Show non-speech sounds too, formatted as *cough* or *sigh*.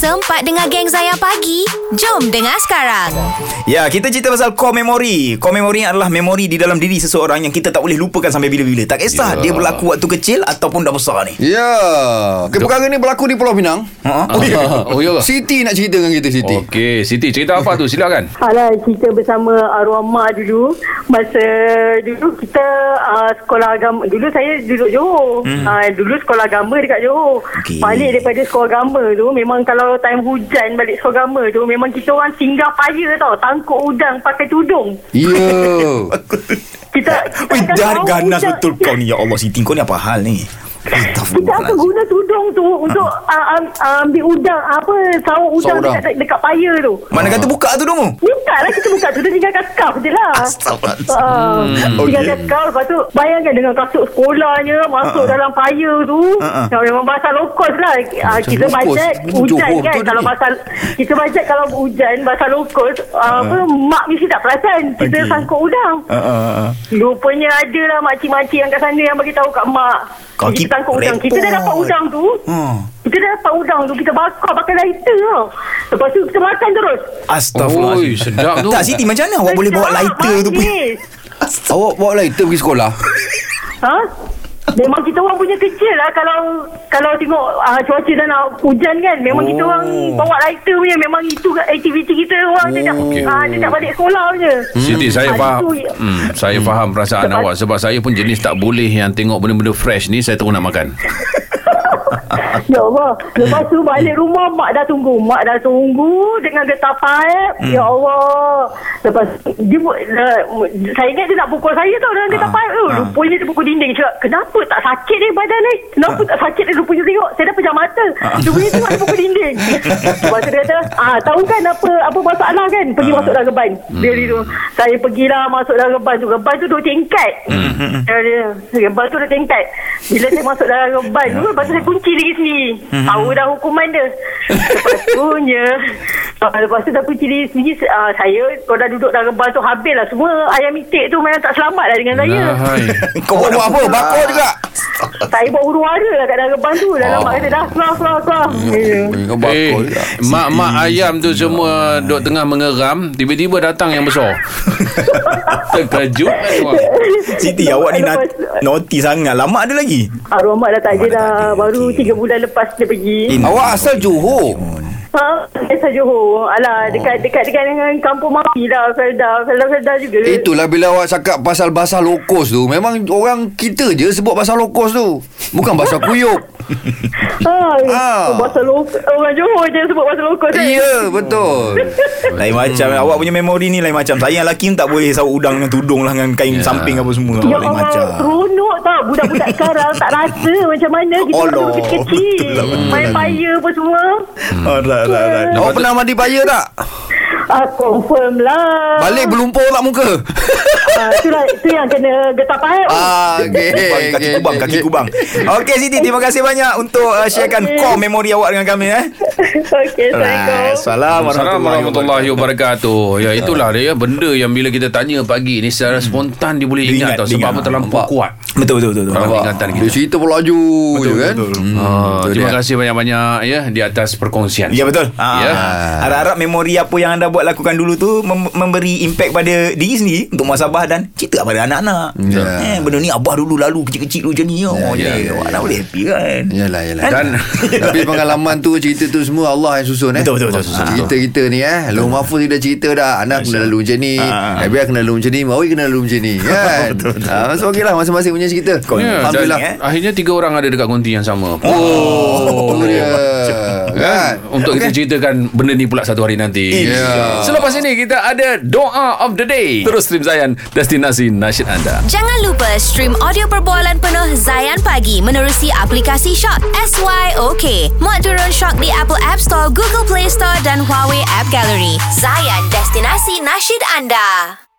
Sempat dengar geng Zayan pagi? Jom dengar sekarang. Ya, kita cerita pasal core memory. Core memory adalah memori di dalam diri seseorang yang kita tak boleh lupakan sampai bila-bila. Tak kisah Ya. dia berlaku waktu kecil ataupun dah besar ni. Ya, okay, perkara ni berlaku di Pulau Pinang. Ha? Oh, ya. *laughs* Oh, ya? Siti nak cerita dengan kita Siti. Okey, Siti cerita apa tu? Silakan. *laughs* Alah cerita bersama arwah mak dulu Masa dulu kita uh, sekolah agama Dulu saya duduk Johor hmm. uh, Dulu sekolah agama dekat Johor Okey. Balik daripada sekolah agama tu Memang kalau time hujan balik sekolah agama tu Memang kita orang singgah paya tau Tangkuk udang pakai tudung Ya. *laughs* Kita Weh, kita dah tahu ganas betul kau ni. Ya Allah, Siti kau ni apa hal ni? *laughs* Kita akan guna tudung tu Untuk uh, um, ambil udang Apa Sawang udang udang. dekat, dekat paya tu Mana kata buka tu dong? Buka lah kita buka tu Dia tinggalkan scarf je lah Astagfirullahaladzim. Uh, Hmm. Tinggal okay. kau Lepas tu Bayangkan dengan kasut sekolahnya Masuk Ha-ha. dalam paya tu Ha-ha. uh Memang bahasa lokos lah uh, Kita bajet Hujan kan Kalau bahasa Kita bajet kalau hujan Bahasa lokos uh, apa, Mak mesti tak perasan Kita Okey. sangkut udang ha. Rupanya ada lah makcik-makcik yang kat sana Yang bagi tahu kat mak Kaki Kita sangkut udang Kita dah dapat udang tu Hmm. Kita dah dapat udang tu Kita bakar pakai lighter tau Lepas tu kita makan terus Astagfirullahaladzim. Sedap tu. Tak Siti macam mana awak boleh bawa lighter tu. *laughs* Awak bawa lighter pergi sekolah. Ha? Memang kita orang punya kecil lah kalau kalau tengok uh, cuaca dah nak hujan kan memang oh. kita orang bawa lighter punya memang itu aktiviti kita orang oh. dia nak Okey. uh, dia nak balik sekolah punya. Siti saya Ah, faham. itu- Hmm, saya faham perasaan Sebab- awak sebab saya pun jenis tak boleh yang tengok benda-benda fresh ni saya terus nak makan. Ya Allah. Lepas tu balik rumah mak dah tunggu. Mak dah tunggu dengan getah paip. Hmm. Ya Allah. Lepas dia uh, saya ingat dia nak pukul saya tau dengan getah Ah, paip tu. ah. Rupanya dia pukul dinding. Cakap, kenapa tak sakit ni badan ni? Kenapa tak sakit ni? Rupanya tengok. Saya dah pejam mata. Rupanya tu ada pukul dinding. *laughs* Lepas tu dia kata, ah, tahu kan apa apa masalah kan? Pergi masuk dalam geban. Dia tu. Saya pergilah masuk dalam geban tu. Geban tu dua tingkat. Dia, dia, geban tu dua tingkat. Bila saya masuk dalam geban tu, lepas tu saya kunci diri sendiri. Tahu dah hukuman dia. Lepas tu nya, lepas tu dah kunci diri sendiri, ah, saya kalau dah duduk dalam geban tu, habislah semua ayam itik tu memang tak selamat lah dengan saya. Hai. *laughs* Kau buat apa? Bakar juga. Saya buat huru-hara lah kat dalam tu. Dalam Oh. mak kata, dah keluar, keluar, keluar. Ya. Kau bakar Eh, mak-mak ayam tu semua duk tengah mengeram, tiba-tiba datang yang besar. *laughs* Terkejut lah semua. Siti awak ni naughty sangat. Lama ada lagi. Arwah mak dah tak ada dah. Baru Okey. tiga bulan lepas dia pergi. Eh, Awak asal Johor. Ha, Johor. Alah, dekat dekat dekat dengan kampung Mapi lah. Felda. Felda-Felda juga. Itulah bila awak cakap pasal bahasa lokos tu Memang orang kita je sebut bahasa lokos tu Bukan bahasa kuyup *laughs* Ah. oh, bahasa lokal. Orang Johor je sebut bahasa lokal. kan? Ya betul *laughs* Lain macam Awak punya memori ni lain macam Saya yang lelaki ni tak boleh Sawak udang dengan tudung lah Dengan kain Ya. samping apa semua Ya Lain Allah, macam seronok tau. Budak-budak sekarang tak rasa *laughs* macam mana kita waktu kecil-kecil. Betul lah, Main fire apa semua. Alright, alright, alright. Awak pernah mandi paya tak? Ah, confirm lah. Balik berlumpur tak muka? *laughs* Ah, itulah, itu yang kena getah paip. Ah, okay, Kubang, kaki okay, kubang, okay. kaki kubang. Okey Siti, terima kasih banyak untuk uh, sharekan Okey. core memori awak dengan kami eh. *laughs* Okey, Assalamualaikum. Assalamualaikum Assalamualaikum warahmatullahi wabarakatuh. Ya itulah dia benda yang bila kita tanya pagi ni secara spontan dia boleh ingat ingat, tau sebab apa terlampau Nampak. kuat. Betul betul betul. betul. Ingatan kita. Dia cerita pelaju je kan betul. Hmm, Ah, tu terima dia. kasih banyak-banyak ya di atas perkongsian. Ya betul. Ah, Ya. Harap-harap memori apa yang anda buat lakukan dulu tu mem- memberi impact pada diri sendiri untuk muasabah dan cerita pada anak-anak. Ya. Eh, benda ni abah dulu lalu kecil-kecil dulu macam ni. Oh, ya, ya, Awak dah boleh happy kan? Yalah, yalah. Kan? Dan- *laughs* Tapi pengalaman tu Cerita tu semua Allah yang susun eh Betul, betul, betul, susun. Cerita kita ni eh Long Mahfuz dia dah cerita dah Anak kena lalu macam ni Ah. Abia kena lalu macam ni Mawi kena lalu macam ni *laughs* Kan Betul, betul. Ah, So lah Masing-masing punya cerita Ya, Alhamdulillah dan- eh. Akhirnya tiga orang ada dekat konti yang sama. Oh, tu dia Kan Untuk kita ceritakan benda ni pula satu hari nanti. Ya. Selepas ini kita ada doa of the day. Terus stream Zayan, destinasi nasyid anda. Jangan lupa stream audio perbualan penuh Zayan Pagi menerusi aplikasi Shock SYOK. Muat turun Shock di Apple App Store, Google Play Store dan Huawei App Gallery. Zayan, destinasi nasyid anda.